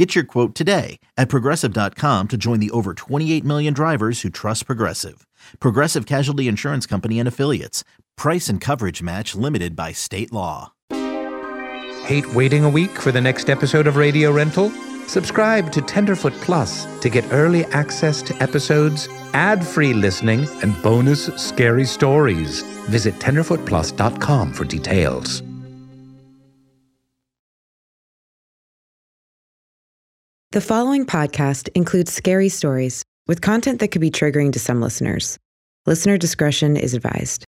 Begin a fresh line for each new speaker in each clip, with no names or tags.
Get your quote today at progressive.com to join the over 28 million drivers who trust Progressive. Progressive Casualty Insurance Company and Affiliates. Price and coverage match limited by state law.
Hate waiting a week for the next episode of Radio Rental? Subscribe to Tenderfoot Plus to get early access to episodes, ad free listening, and bonus scary stories. Visit tenderfootplus.com for details.
The following podcast includes scary stories with content that could be triggering to some listeners. Listener discretion is advised.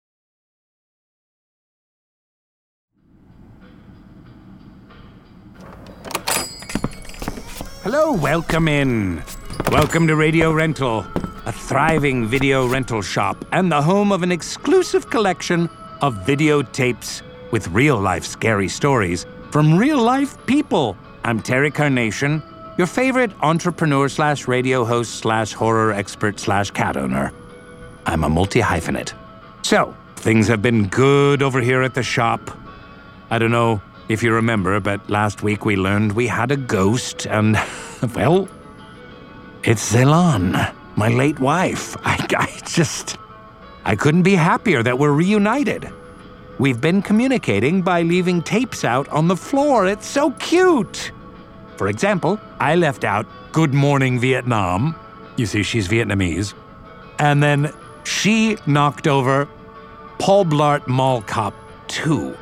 Hello, welcome in. Welcome to Radio Rental, a thriving video rental shop and the home of an exclusive collection of videotapes with real life scary stories from real life people. I'm Terry Carnation, your favorite entrepreneur slash radio host slash horror expert slash cat owner. I'm a multi hyphenate. So, things have been good over here at the shop. I don't know if you remember, but last week we learned we had a ghost, and, well, it's Zelan, my late wife. I, I just. I couldn't be happier that we're reunited. We've been communicating by leaving tapes out on the floor. It's so cute. For example, I left out Good Morning Vietnam. You see, she's Vietnamese. And then she knocked over Paul Blart Mall Cop 2.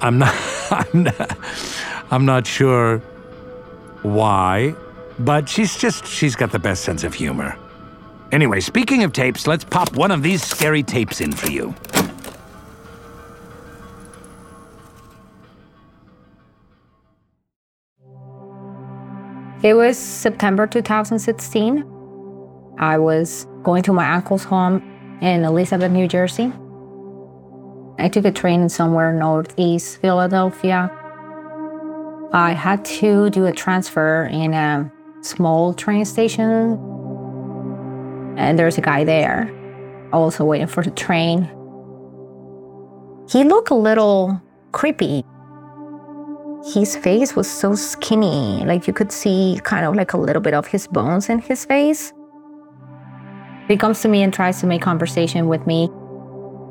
I'm not, I'm not, I'm not sure why, but she's just, she's got the best sense of humor. Anyway, speaking of tapes, let's pop one of these scary tapes in for you.
It was September 2016. I was going to my uncle's home in Elizabeth, New Jersey. I took a train somewhere northeast Philadelphia. I had to do a transfer in a small train station, and there's a guy there also waiting for the train. He looked a little creepy. His face was so skinny, like you could see kind of like a little bit of his bones in his face. He comes to me and tries to make conversation with me.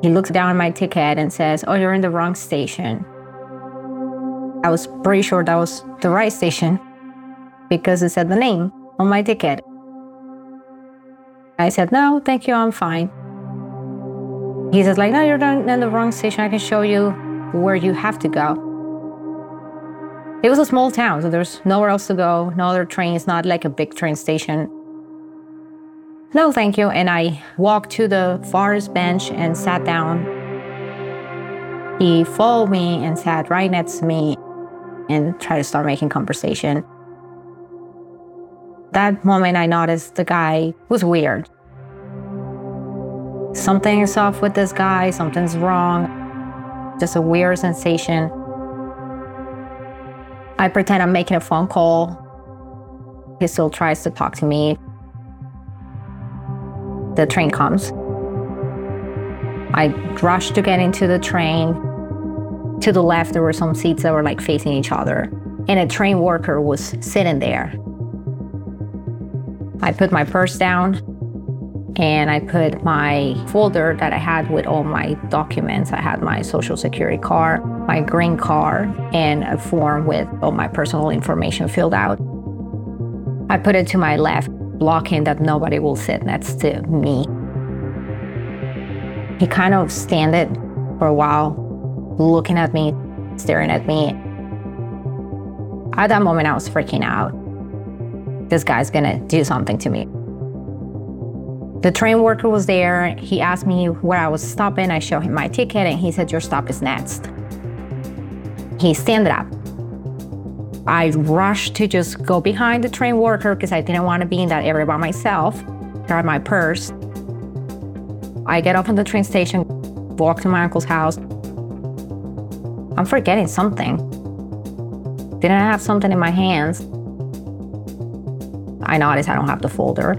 He looks down my ticket and says, Oh, you're in the wrong station. I was pretty sure that was the right station because it said the name on my ticket. I said, No, thank you, I'm fine. He says, like, no, you're in the wrong station. I can show you where you have to go. It was a small town, so there's nowhere else to go, no other train. trains, not like a big train station. No, thank you. And I walked to the farthest bench and sat down. He followed me and sat right next to me and tried to start making conversation. That moment, I noticed the guy was weird. Something is off with this guy, something's wrong. Just a weird sensation. I pretend I'm making a phone call. He still tries to talk to me. The train comes. I rush to get into the train. To the left, there were some seats that were like facing each other, and a train worker was sitting there. I put my purse down and I put my folder that I had with all my documents. I had my social security card, my green card, and a form with all my personal information filled out. I put it to my left, blocking that nobody will sit next to me. He kind of standed for a while, looking at me, staring at me. At that moment, I was freaking out. This guy's gonna do something to me. The train worker was there. He asked me where I was stopping. I showed him my ticket, and he said, Your stop is next. He standed up. I rushed to just go behind the train worker because I didn't want to be in that area by myself. Grab my purse. I get off in the train station, walk to my uncle's house. I'm forgetting something. Didn't I have something in my hands? I notice I don't have the folder.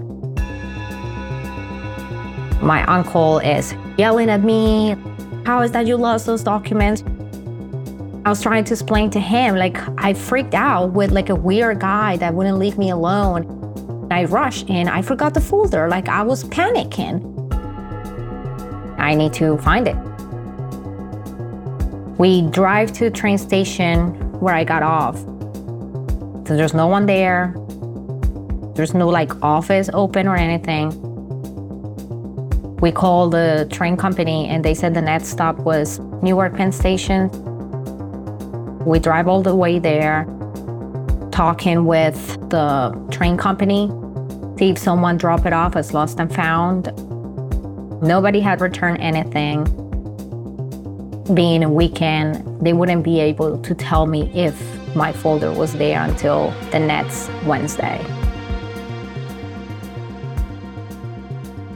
My uncle is yelling at me. How is that you lost those documents? I was trying to explain to him, like, I freaked out with like a weird guy that wouldn't leave me alone. I rushed and I forgot the folder, like, I was panicking. I need to find it. We drive to the train station where I got off. So there's no one there. There's no like office open or anything. We called the train company and they said the next stop was Newark Penn Station. We drive all the way there, talking with the train company, see if someone dropped it off as lost and found. Nobody had returned anything. Being a weekend, they wouldn't be able to tell me if my folder was there until the next Wednesday.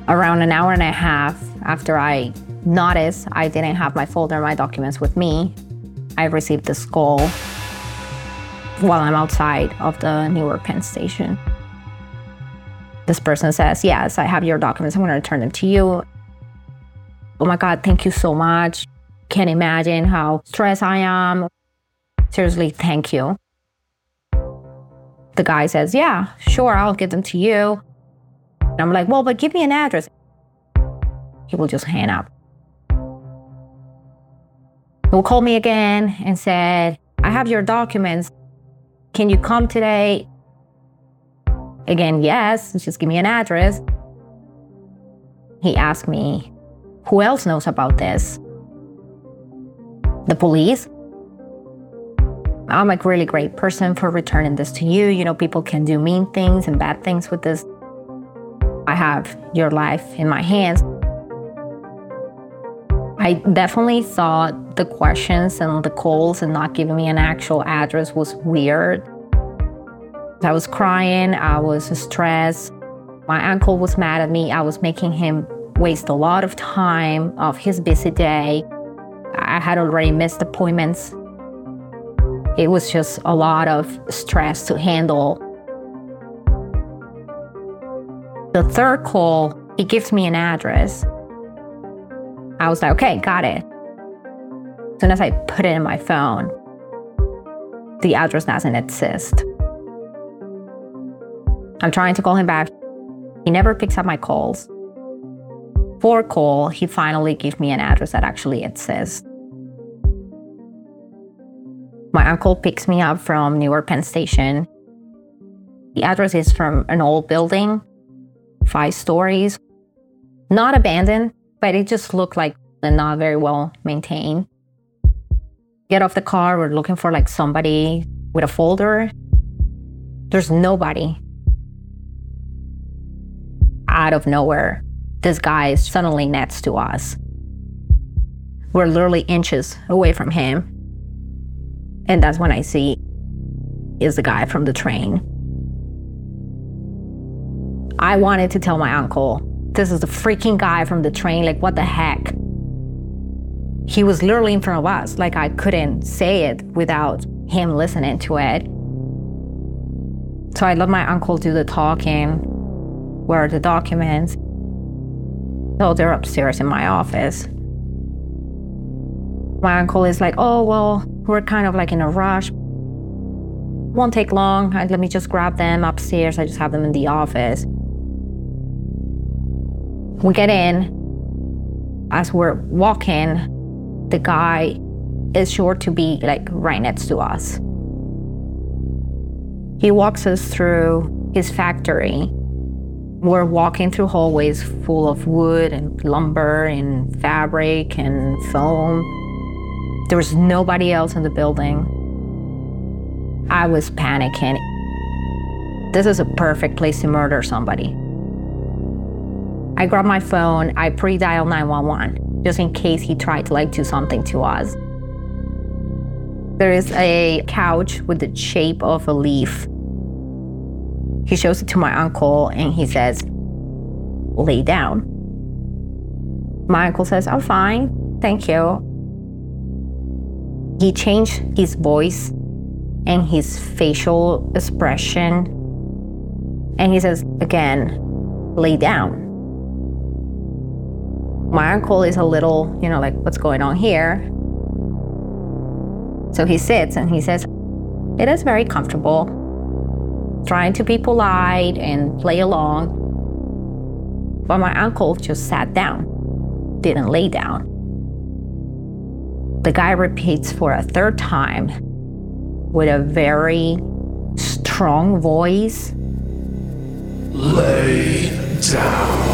Around an hour and a half after I noticed I didn't have my folder my documents with me, I received this call while I'm outside of the Newark Penn Station. This person says, Yes, I have your documents. I'm going to return them to you. Oh my God, thank you so much. Can't imagine how stressed I am. Seriously, thank you. The guy says, Yeah, sure, I'll give them to you. And I'm like, Well, but give me an address. He will just hang up. He will call me again and said, I have your documents. Can you come today? Again, yes, just give me an address. He asked me, Who else knows about this? The police? I'm a really great person for returning this to you. You know, people can do mean things and bad things with this. I have your life in my hands. I definitely thought the questions and the calls and not giving me an actual address was weird. I was crying, I was stressed. My uncle was mad at me. I was making him waste a lot of time of his busy day. I had already missed appointments. It was just a lot of stress to handle. The third call, he gives me an address. I was like, okay, got it. As soon as I put it in my phone, the address doesn't exist. I'm trying to call him back. He never picks up my calls. For call, he finally gave me an address that actually exists. My uncle picks me up from Newark Penn Station. The address is from an old building, five stories, not abandoned, but it just looked like not very well maintained. Get off the car, we're looking for like somebody with a folder. There's nobody. Out of nowhere, this guy is suddenly next to us. We're literally inches away from him. And that's when I see is the guy from the train. I wanted to tell my uncle this is the freaking guy from the train. Like, what the heck? He was literally in front of us. Like, I couldn't say it without him listening to it. So I let my uncle do the talking. Where are the documents? So they're upstairs in my office. My uncle is like, oh, well, we're kind of like in a rush. Won't take long. Let me just grab them upstairs. I just have them in the office. We get in. As we're walking, the guy is sure to be like right next to us. He walks us through his factory. We're walking through hallways full of wood and lumber and fabric and foam. There was nobody else in the building. I was panicking. This is a perfect place to murder somebody. I grabbed my phone, I pre-dialed 911 just in case he tried to like do something to us. There is a couch with the shape of a leaf. He shows it to my uncle and he says, lay down. My uncle says, I'm fine, thank you. He changed his voice and his facial expression. And he says, again, lay down. My uncle is a little, you know, like, what's going on here? So he sits and he says, It is very comfortable, trying to be polite and play along. But my uncle just sat down, didn't lay down. The guy repeats for a third time with a very strong voice
Lay down.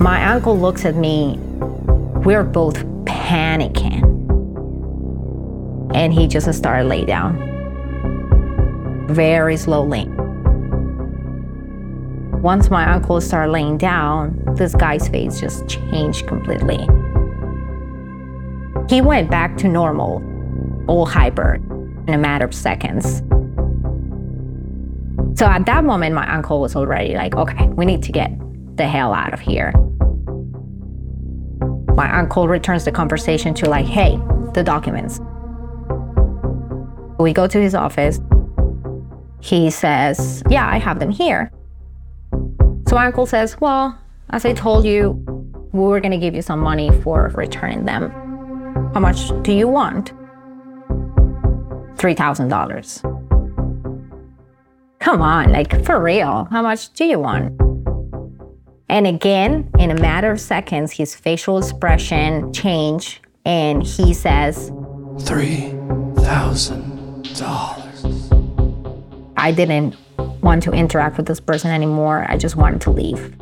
My uncle looks at me. We're both panicking. And he just started lay down. Very slowly. Once my uncle started laying down, this guy's face just changed completely. He went back to normal, all hyper, in a matter of seconds. So at that moment, my uncle was already like, okay, we need to get the hell out of here my uncle returns the conversation to like, hey, the documents. We go to his office. He says, yeah, I have them here. So my uncle says, well, as I told you, we were going to give you some money for returning them. How much do you want? $3,000. Come on, like for real, how much do you want? And again, in a matter of seconds, his facial expression changed and he says,
$3,000.
I didn't want to interact with this person anymore. I just wanted to leave.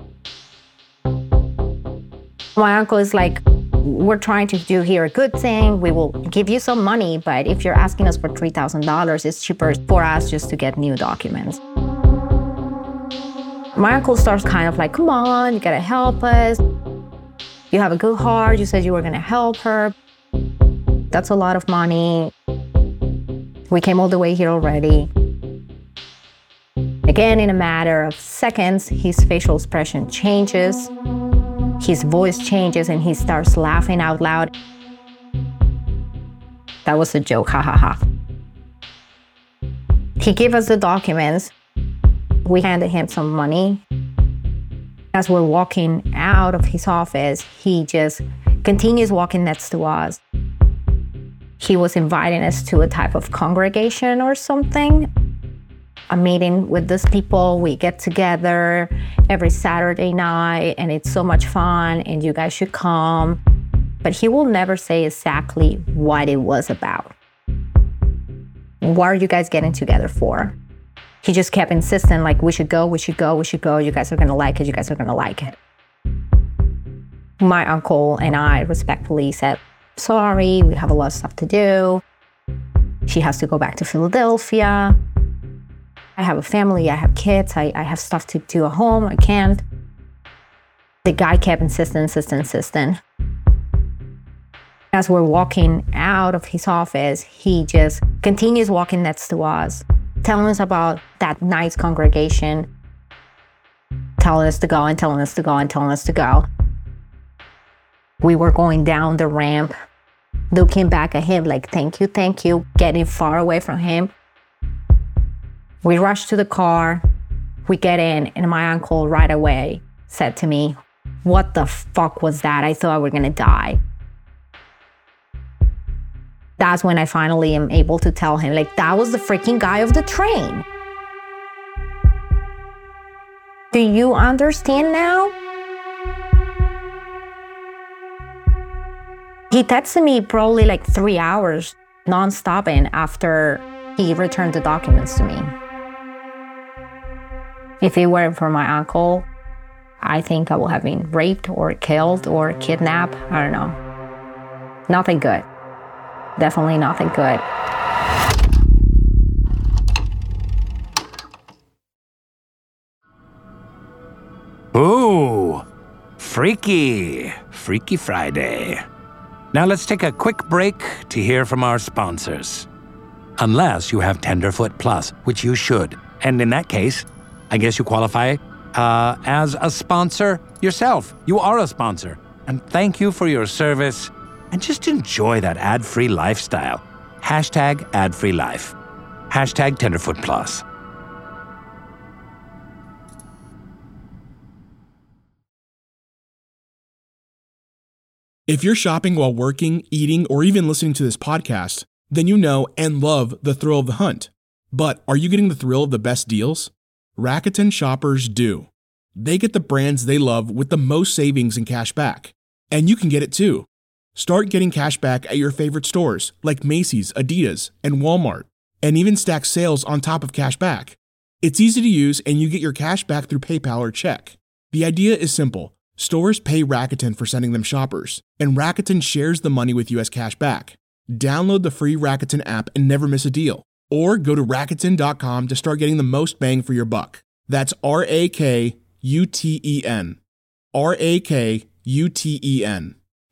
My uncle is like, We're trying to do here a good thing. We will give you some money, but if you're asking us for $3,000, it's cheaper for us just to get new documents. My uncle starts kind of like, come on, you gotta help us. You have a good heart. You said you were gonna help her. That's a lot of money. We came all the way here already. Again, in a matter of seconds, his facial expression changes, his voice changes, and he starts laughing out loud. That was a joke, ha ha ha. He gave us the documents we handed him some money. As we're walking out of his office, he just continues walking next to us. He was inviting us to a type of congregation or something. A meeting with these people. We get together every Saturday night, and it's so much fun, and you guys should come. But he will never say exactly what it was about. What are you guys getting together for? He just kept insisting, like, we should go, we should go, we should go. You guys are going to like it. You guys are going to like it. My uncle and I respectfully said, sorry, we have a lot of stuff to do. She has to go back to Philadelphia. I have a family, I have kids, I, I have stuff to do at home, I can't. The guy kept insisting, insisting, insisting. As we're walking out of his office, he just continues walking next to us telling us about that nice congregation, telling us to go and telling us to go and telling us to go. We were going down the ramp, looking back at him like, thank you, thank you, getting far away from him. We rushed to the car. We get in, and my uncle right away said to me, What the fuck was that? I thought we were gonna die that's when I finally am able to tell him, like, that was the freaking guy of the train. Do you understand now? He texted me probably like three hours non-stopping after he returned the documents to me. If it weren't for my uncle, I think I would have been raped or killed or kidnapped. I don't know. Nothing good definitely nothing good.
Ooh, freaky, Freaky Friday. Now let's take a quick break to hear from our sponsors. Unless you have Tenderfoot Plus, which you should. And in that case, I guess you qualify uh, as a sponsor yourself. You are a sponsor. and thank you for your service and just enjoy that ad free lifestyle. Hashtag ad free life. Hashtag Tenderfoot Plus.
If you're shopping while working, eating, or even listening to this podcast, then you know and love the thrill of the hunt. But are you getting the thrill of the best deals? Rakuten shoppers do. They get the brands they love with the most savings and cash back. And you can get it too. Start getting cash back at your favorite stores like Macy's, Adidas, and Walmart, and even stack sales on top of cash back. It's easy to use and you get your cash back through PayPal or check. The idea is simple. Stores pay Rakuten for sending them shoppers, and Rakuten shares the money with you as cash back. Download the free Rakuten app and never miss a deal. Or go to Rakuten.com to start getting the most bang for your buck. That's R A K U T E N. R A K U T E N.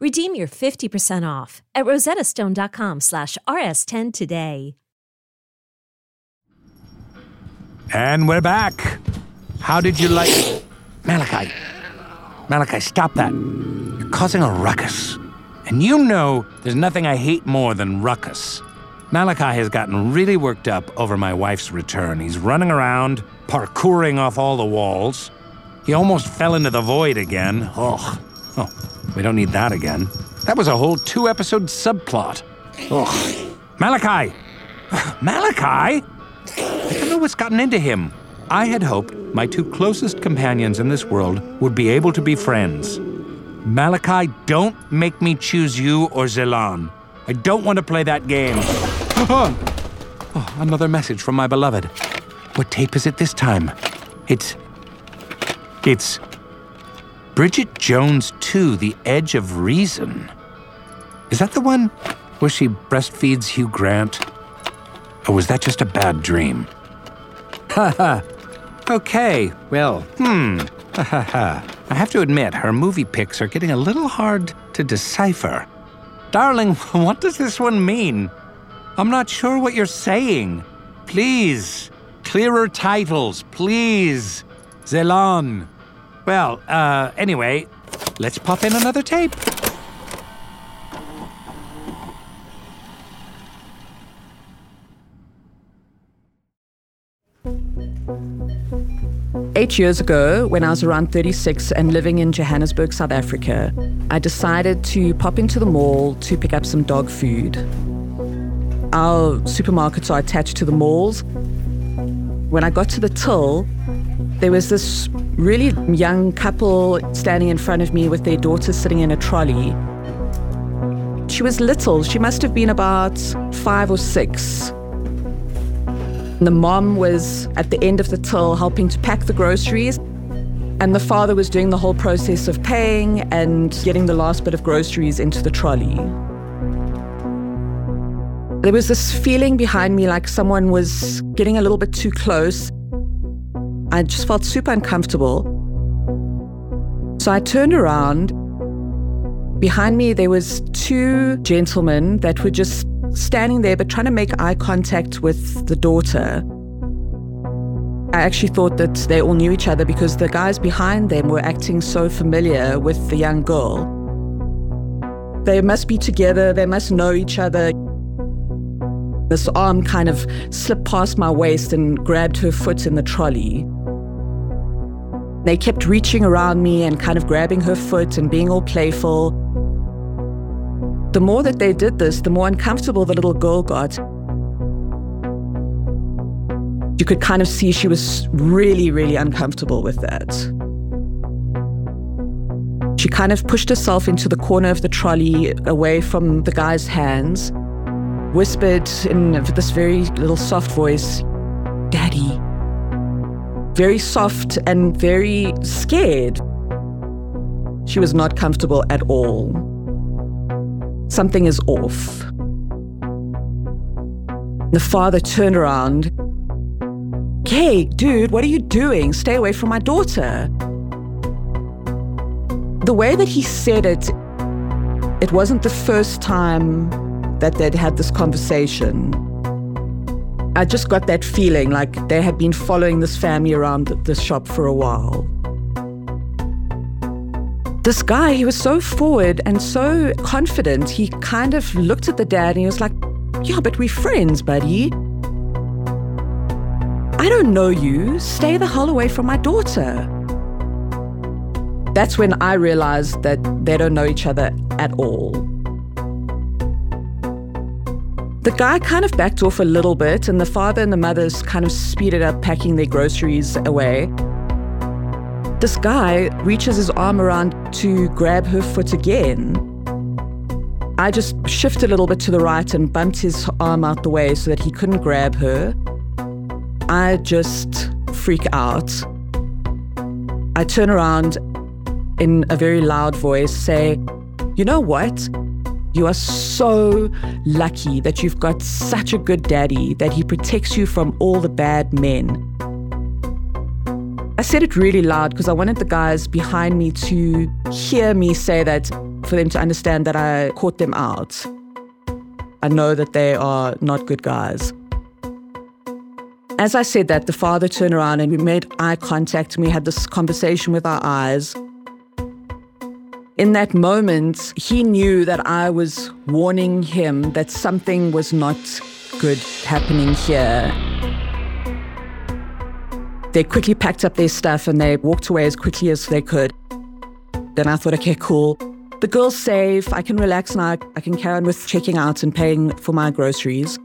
Redeem your 50% off at rosettastone.com slash rs10 today.
And we're back. How did you like... Malachi. Malachi, stop that. You're causing a ruckus. And you know there's nothing I hate more than ruckus. Malachi has gotten really worked up over my wife's return. He's running around, parkouring off all the walls. He almost fell into the void again. Ugh. Oh, we don't need that again. That was a whole two episode subplot. Ugh. Malachi! Malachi? I don't know what's gotten into him. I had hoped my two closest companions in this world would be able to be friends. Malachi, don't make me choose you or Zelan. I don't want to play that game. oh, another message from my beloved. What tape is it this time? It's. It's. Bridget Jones 2, The Edge of Reason. Is that the one where she breastfeeds Hugh Grant? Or was that just a bad dream? Ha ha. Okay, well, hmm. Ha ha ha. I have to admit, her movie picks are getting a little hard to decipher. Darling, what does this one mean? I'm not sure what you're saying. Please, clearer titles, please. Zelan. Well, uh, anyway, let's pop in another tape.
Eight years ago, when I was around 36 and living in Johannesburg, South Africa, I decided to pop into the mall to pick up some dog food. Our supermarkets are attached to the malls. When I got to the till, there was this really young couple standing in front of me with their daughter sitting in a trolley. She was little, she must have been about five or six. The mom was at the end of the till helping to pack the groceries, and the father was doing the whole process of paying and getting the last bit of groceries into the trolley. There was this feeling behind me like someone was getting a little bit too close. I just felt super uncomfortable. So I turned around. Behind me, there was two gentlemen that were just standing there but trying to make eye contact with the daughter. I actually thought that they all knew each other because the guys behind them were acting so familiar with the young girl. They must be together, they must know each other. This arm kind of slipped past my waist and grabbed her foot in the trolley. They kept reaching around me and kind of grabbing her foot and being all playful. The more that they did this, the more uncomfortable the little girl got. You could kind of see she was really, really uncomfortable with that. She kind of pushed herself into the corner of the trolley away from the guy's hands, whispered in this very little soft voice, Daddy. Very soft and very scared. She was not comfortable at all. Something is off. The father turned around. Hey, dude, what are you doing? Stay away from my daughter the way that he said it, it wasn't the first time that they'd had this conversation. I just got that feeling like they had been following this family around the shop for a while. This guy, he was so forward and so confident. He kind of looked at the dad and he was like, Yeah, but we're friends, buddy. I don't know you. Stay the hell away from my daughter. That's when I realized that they don't know each other at all. The guy kind of backed off a little bit, and the father and the mothers kind of speeded up packing their groceries away. This guy reaches his arm around to grab her foot again. I just shifted a little bit to the right and bumped his arm out the way so that he couldn't grab her. I just freak out. I turn around in a very loud voice say, You know what? You are so lucky that you've got such a good daddy that he protects you from all the bad men. I said it really loud because I wanted the guys behind me to hear me say that for them to understand that I caught them out. I know that they are not good guys. As I said that, the father turned around and we made eye contact and we had this conversation with our eyes in that moment, he knew that I was warning him that something was not good happening here. They quickly packed up their stuff and they walked away as quickly as they could. Then I thought, okay, cool. The girl's safe. I can relax now. I can carry on with checking out and paying for my groceries.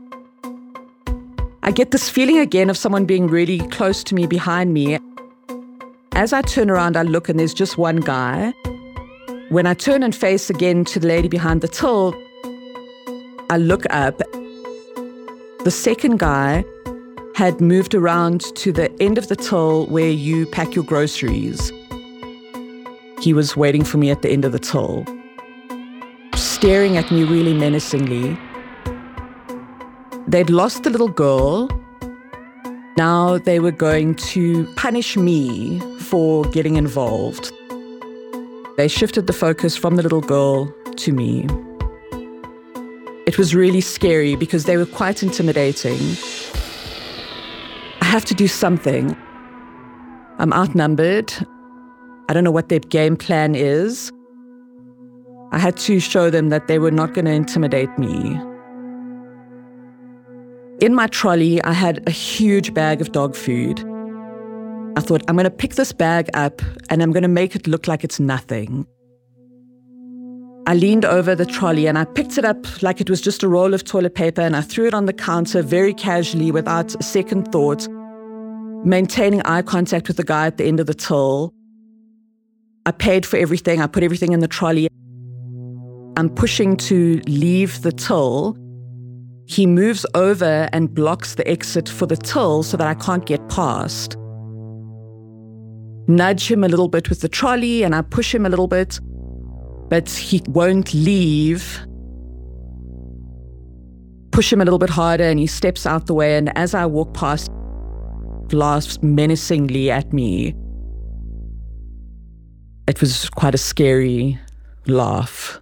I get this feeling again of someone being really close to me behind me. As I turn around, I look and there's just one guy. When I turn and face again to the lady behind the till, I look up. The second guy had moved around to the end of the till where you pack your groceries. He was waiting for me at the end of the till, staring at me really menacingly. They'd lost the little girl. Now they were going to punish me for getting involved. They shifted the focus from the little girl to me. It was really scary because they were quite intimidating. I have to do something. I'm outnumbered. I don't know what their game plan is. I had to show them that they were not going to intimidate me. In my trolley, I had a huge bag of dog food. I thought, I'm going to pick this bag up and I'm going to make it look like it's nothing. I leaned over the trolley and I picked it up like it was just a roll of toilet paper and I threw it on the counter very casually without a second thought, maintaining eye contact with the guy at the end of the till. I paid for everything, I put everything in the trolley. I'm pushing to leave the till. He moves over and blocks the exit for the till so that I can't get past nudge him a little bit with the trolley and I push him a little bit, but he won't leave. Push him a little bit harder and he steps out the way. And as I walk past, laughs menacingly at me. It was quite a scary laugh.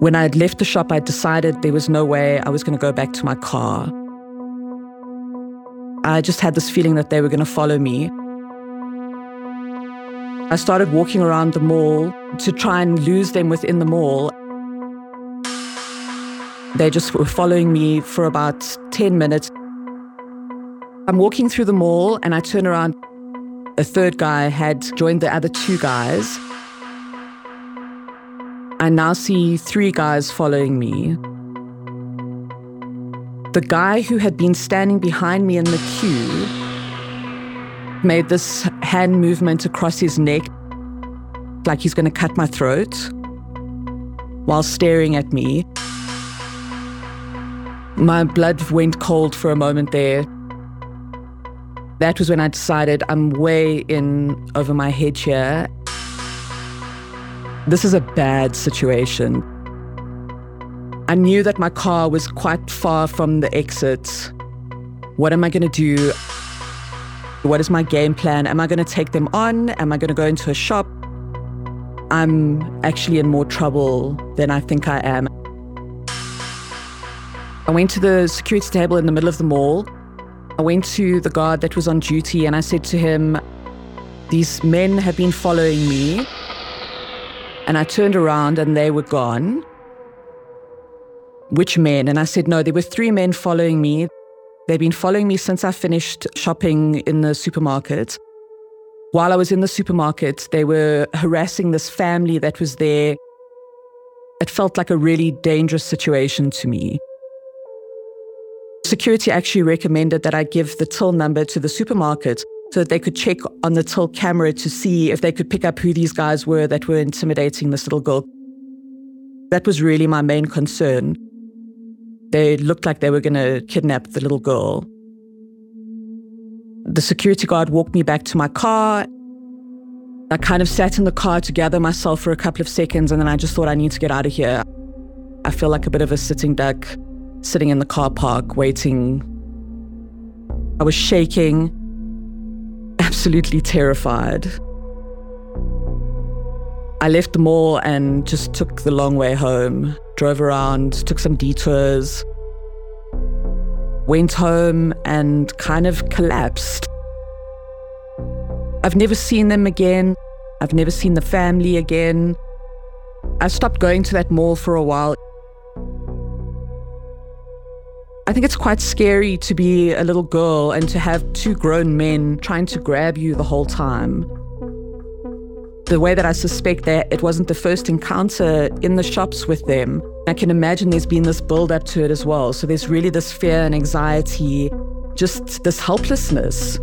When I had left the shop, I decided there was no way I was going to go back to my car. I just had this feeling that they were going to follow me. I started walking around the mall to try and lose them within the mall. They just were following me for about 10 minutes. I'm walking through the mall and I turn around. A third guy had joined the other two guys. I now see three guys following me. The guy who had been standing behind me in the queue made this hand movement across his neck like he's going to cut my throat while staring at me. My blood went cold for a moment there. That was when I decided I'm way in over my head here. This is a bad situation. I knew that my car was quite far from the exit. What am I going to do? What is my game plan? Am I going to take them on? Am I going to go into a shop? I'm actually in more trouble than I think I am. I went to the security table in the middle of the mall. I went to the guard that was on duty and I said to him, These men have been following me. And I turned around and they were gone. Which men? And I said, No, there were three men following me. They've been following me since I finished shopping in the supermarket. While I was in the supermarket, they were harassing this family that was there. It felt like a really dangerous situation to me. Security actually recommended that I give the till number to the supermarket so that they could check on the till camera to see if they could pick up who these guys were that were intimidating this little girl. That was really my main concern. They looked like they were going to kidnap the little girl. The security guard walked me back to my car. I kind of sat in the car to gather myself for a couple of seconds, and then I just thought I need to get out of here. I feel like a bit of a sitting duck, sitting in the car park, waiting. I was shaking, absolutely terrified. I left the mall and just took the long way home, drove around, took some detours, went home and kind of collapsed. I've never seen them again. I've never seen the family again. I stopped going to that mall for a while. I think it's quite scary to be a little girl and to have two grown men trying to grab you the whole time. The way that I suspect that it wasn't the first encounter in the shops with them, I can imagine there's been this build up to it as well. So there's really this fear and anxiety, just this helplessness.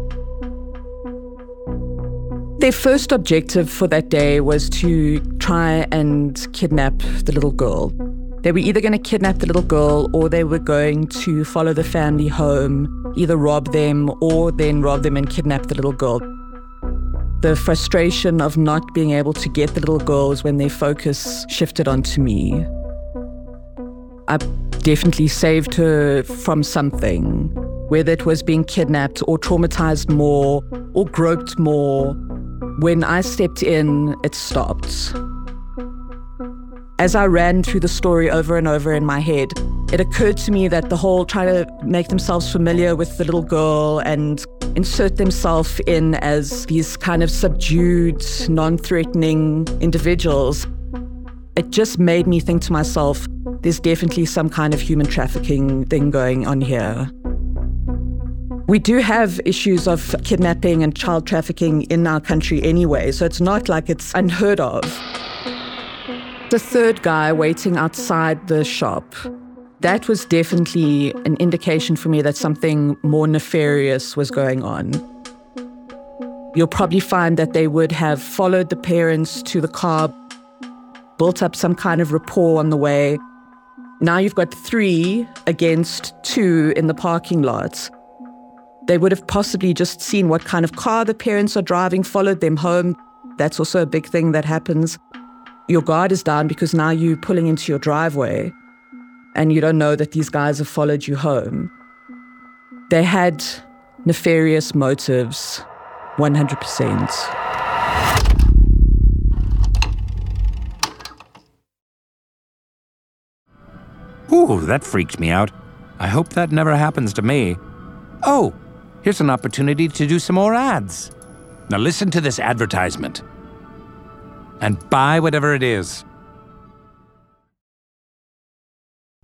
Their first objective for that day was to try and kidnap the little girl. They were either going to kidnap the little girl or they were going to follow the family home, either rob them or then rob them and kidnap the little girl. The frustration of not being able to get the little girls when their focus shifted onto me. I definitely saved her from something, whether it was being kidnapped or traumatized more or groped more. When I stepped in, it stopped. As I ran through the story over and over in my head, it occurred to me that the whole trying to make themselves familiar with the little girl and insert themselves in as these kind of subdued, non threatening individuals, it just made me think to myself, there's definitely some kind of human trafficking thing going on here. We do have issues of kidnapping and child trafficking in our country anyway, so it's not like it's unheard of. The third guy waiting outside the shop, that was definitely an indication for me that something more nefarious was going on. You'll probably find that they would have followed the parents to the car, built up some kind of rapport on the way, now you've got three against two in the parking lot. They would have possibly just seen what kind of car the parents are driving, followed them home. That's also a big thing that happens. Your guard is down because now you're pulling into your driveway and you don't know that these guys have followed you home. They had nefarious motives, 100%.
Ooh, that freaked me out. I hope that never happens to me. Oh, here's an opportunity to do some more ads. Now listen to this advertisement and buy whatever it is.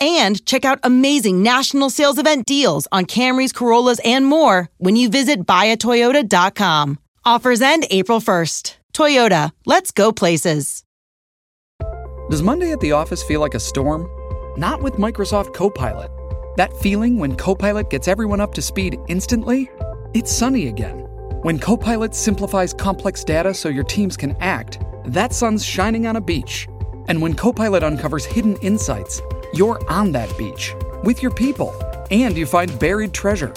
and check out amazing national sales event deals on Camrys, Corollas, and more when you visit buyatoyota.com. Offers end April 1st. Toyota, let's go places.
Does Monday at the office feel like a storm? Not with Microsoft Copilot. That feeling when Copilot gets everyone up to speed instantly? It's sunny again. When Copilot simplifies complex data so your teams can act, that sun's shining on a beach. And when Copilot uncovers hidden insights, you're on that beach with your people and you find buried treasure.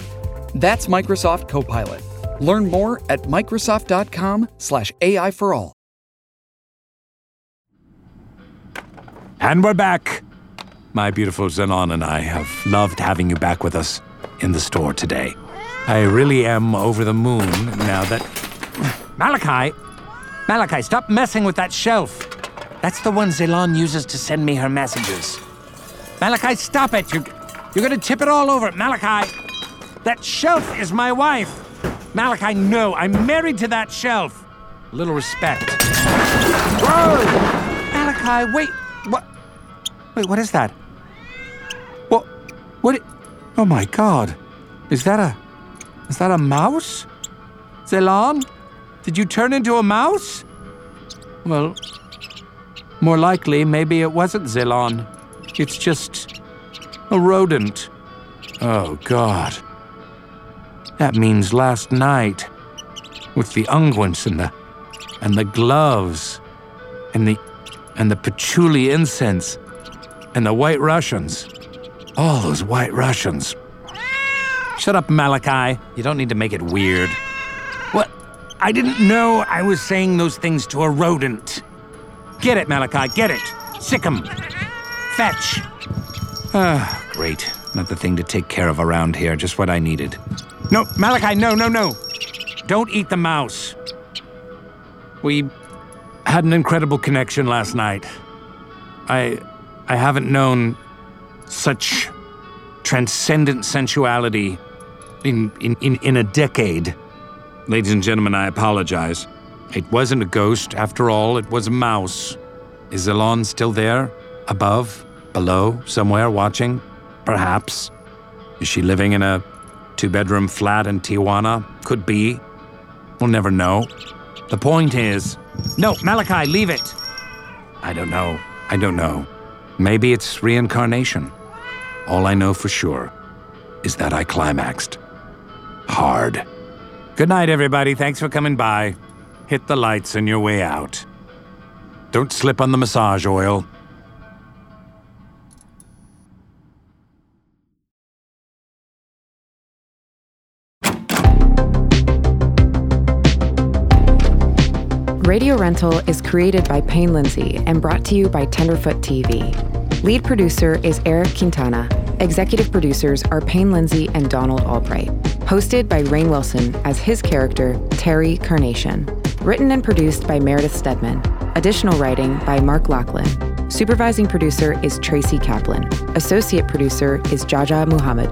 That's Microsoft Copilot. Learn more at Microsoft.com/slash AI for all.
And we're back. My beautiful Zenon and I have loved having you back with us in the store today. I really am over the moon now that. Malachi! Malachi, stop messing with that shelf. That's the one Zelon uses to send me her messages. Malachi, stop it! You're, you're gonna tip it all over. Malachi! That shelf is my wife! Malachi, no, I'm married to that shelf. A little respect. Whoa! Malachi, wait, what? Wait, what is that? What? What? Oh my god. Is that a. Is that a mouse? Zelon? Did you turn into a mouse? Well, more likely, maybe it wasn't Zelon. It's just a rodent. Oh, God. That means last night, with the unguents and the and the gloves, and the and the patchouli incense, and the white Russians. All those white Russians. Shut up, Malachi. You don't need to make it weird. What? I didn't know I was saying those things to a rodent. Get it, Malachi, get it. Sick 'em. Fetch. Ah, great. Not the thing to take care of around here, just what I needed. No, Malachi, no, no, no. Don't eat the mouse. We had an incredible connection last night. I I haven't known such transcendent sensuality in, in, in, in a decade. Ladies and gentlemen, I apologize. It wasn't a ghost, after all, it was a mouse. Is Elon still there? Above? Below? Somewhere watching? Perhaps. Is she living in a two bedroom flat in Tijuana? Could be. We'll never know. The point is no, Malachi, leave it. I don't know. I don't know. Maybe it's reincarnation. All I know for sure is that I climaxed. Hard. Good night, everybody. Thanks for coming by. Hit the lights on your way out. Don't slip on the massage oil.
Radio Rental is created by Payne Lindsay and brought to you by Tenderfoot TV. Lead producer is Eric Quintana. Executive producers are Payne Lindsay and Donald Albright. Hosted by Rainn Wilson as his character, Terry Carnation. Written and produced by Meredith Stedman. Additional writing by Mark Lachlan. Supervising producer is Tracy Kaplan. Associate producer is Jaja Muhammad.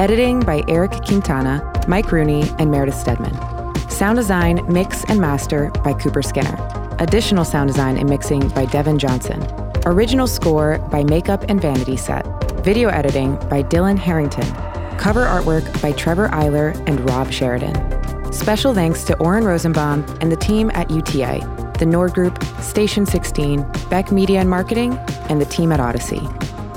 Editing by Eric Quintana, Mike Rooney, and Meredith Stedman. Sound design, mix, and master by Cooper Skinner. Additional sound design and mixing by Devin Johnson. Original score by Makeup and Vanity Set. Video editing by Dylan Harrington. Cover artwork by Trevor Eiler and Rob Sheridan. Special thanks to Oren Rosenbaum and the team at UTA. the Nord Group, Station 16, Beck Media and Marketing, and the team at Odyssey.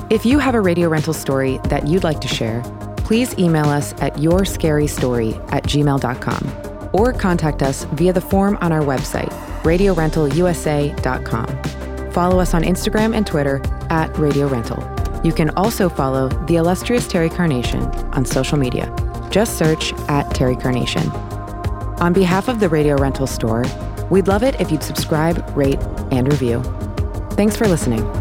If you have a radio rental story that you'd like to share, please email us at yourscarystory at gmail.com or contact us via the form on our website, radiorentalusa.com. Follow us on Instagram and Twitter at Radio Rental. You can also follow the illustrious Terry Carnation on social media. Just search at Terry Carnation. On behalf of the Radio Rental Store, we'd love it if you'd subscribe, rate, and review. Thanks for listening.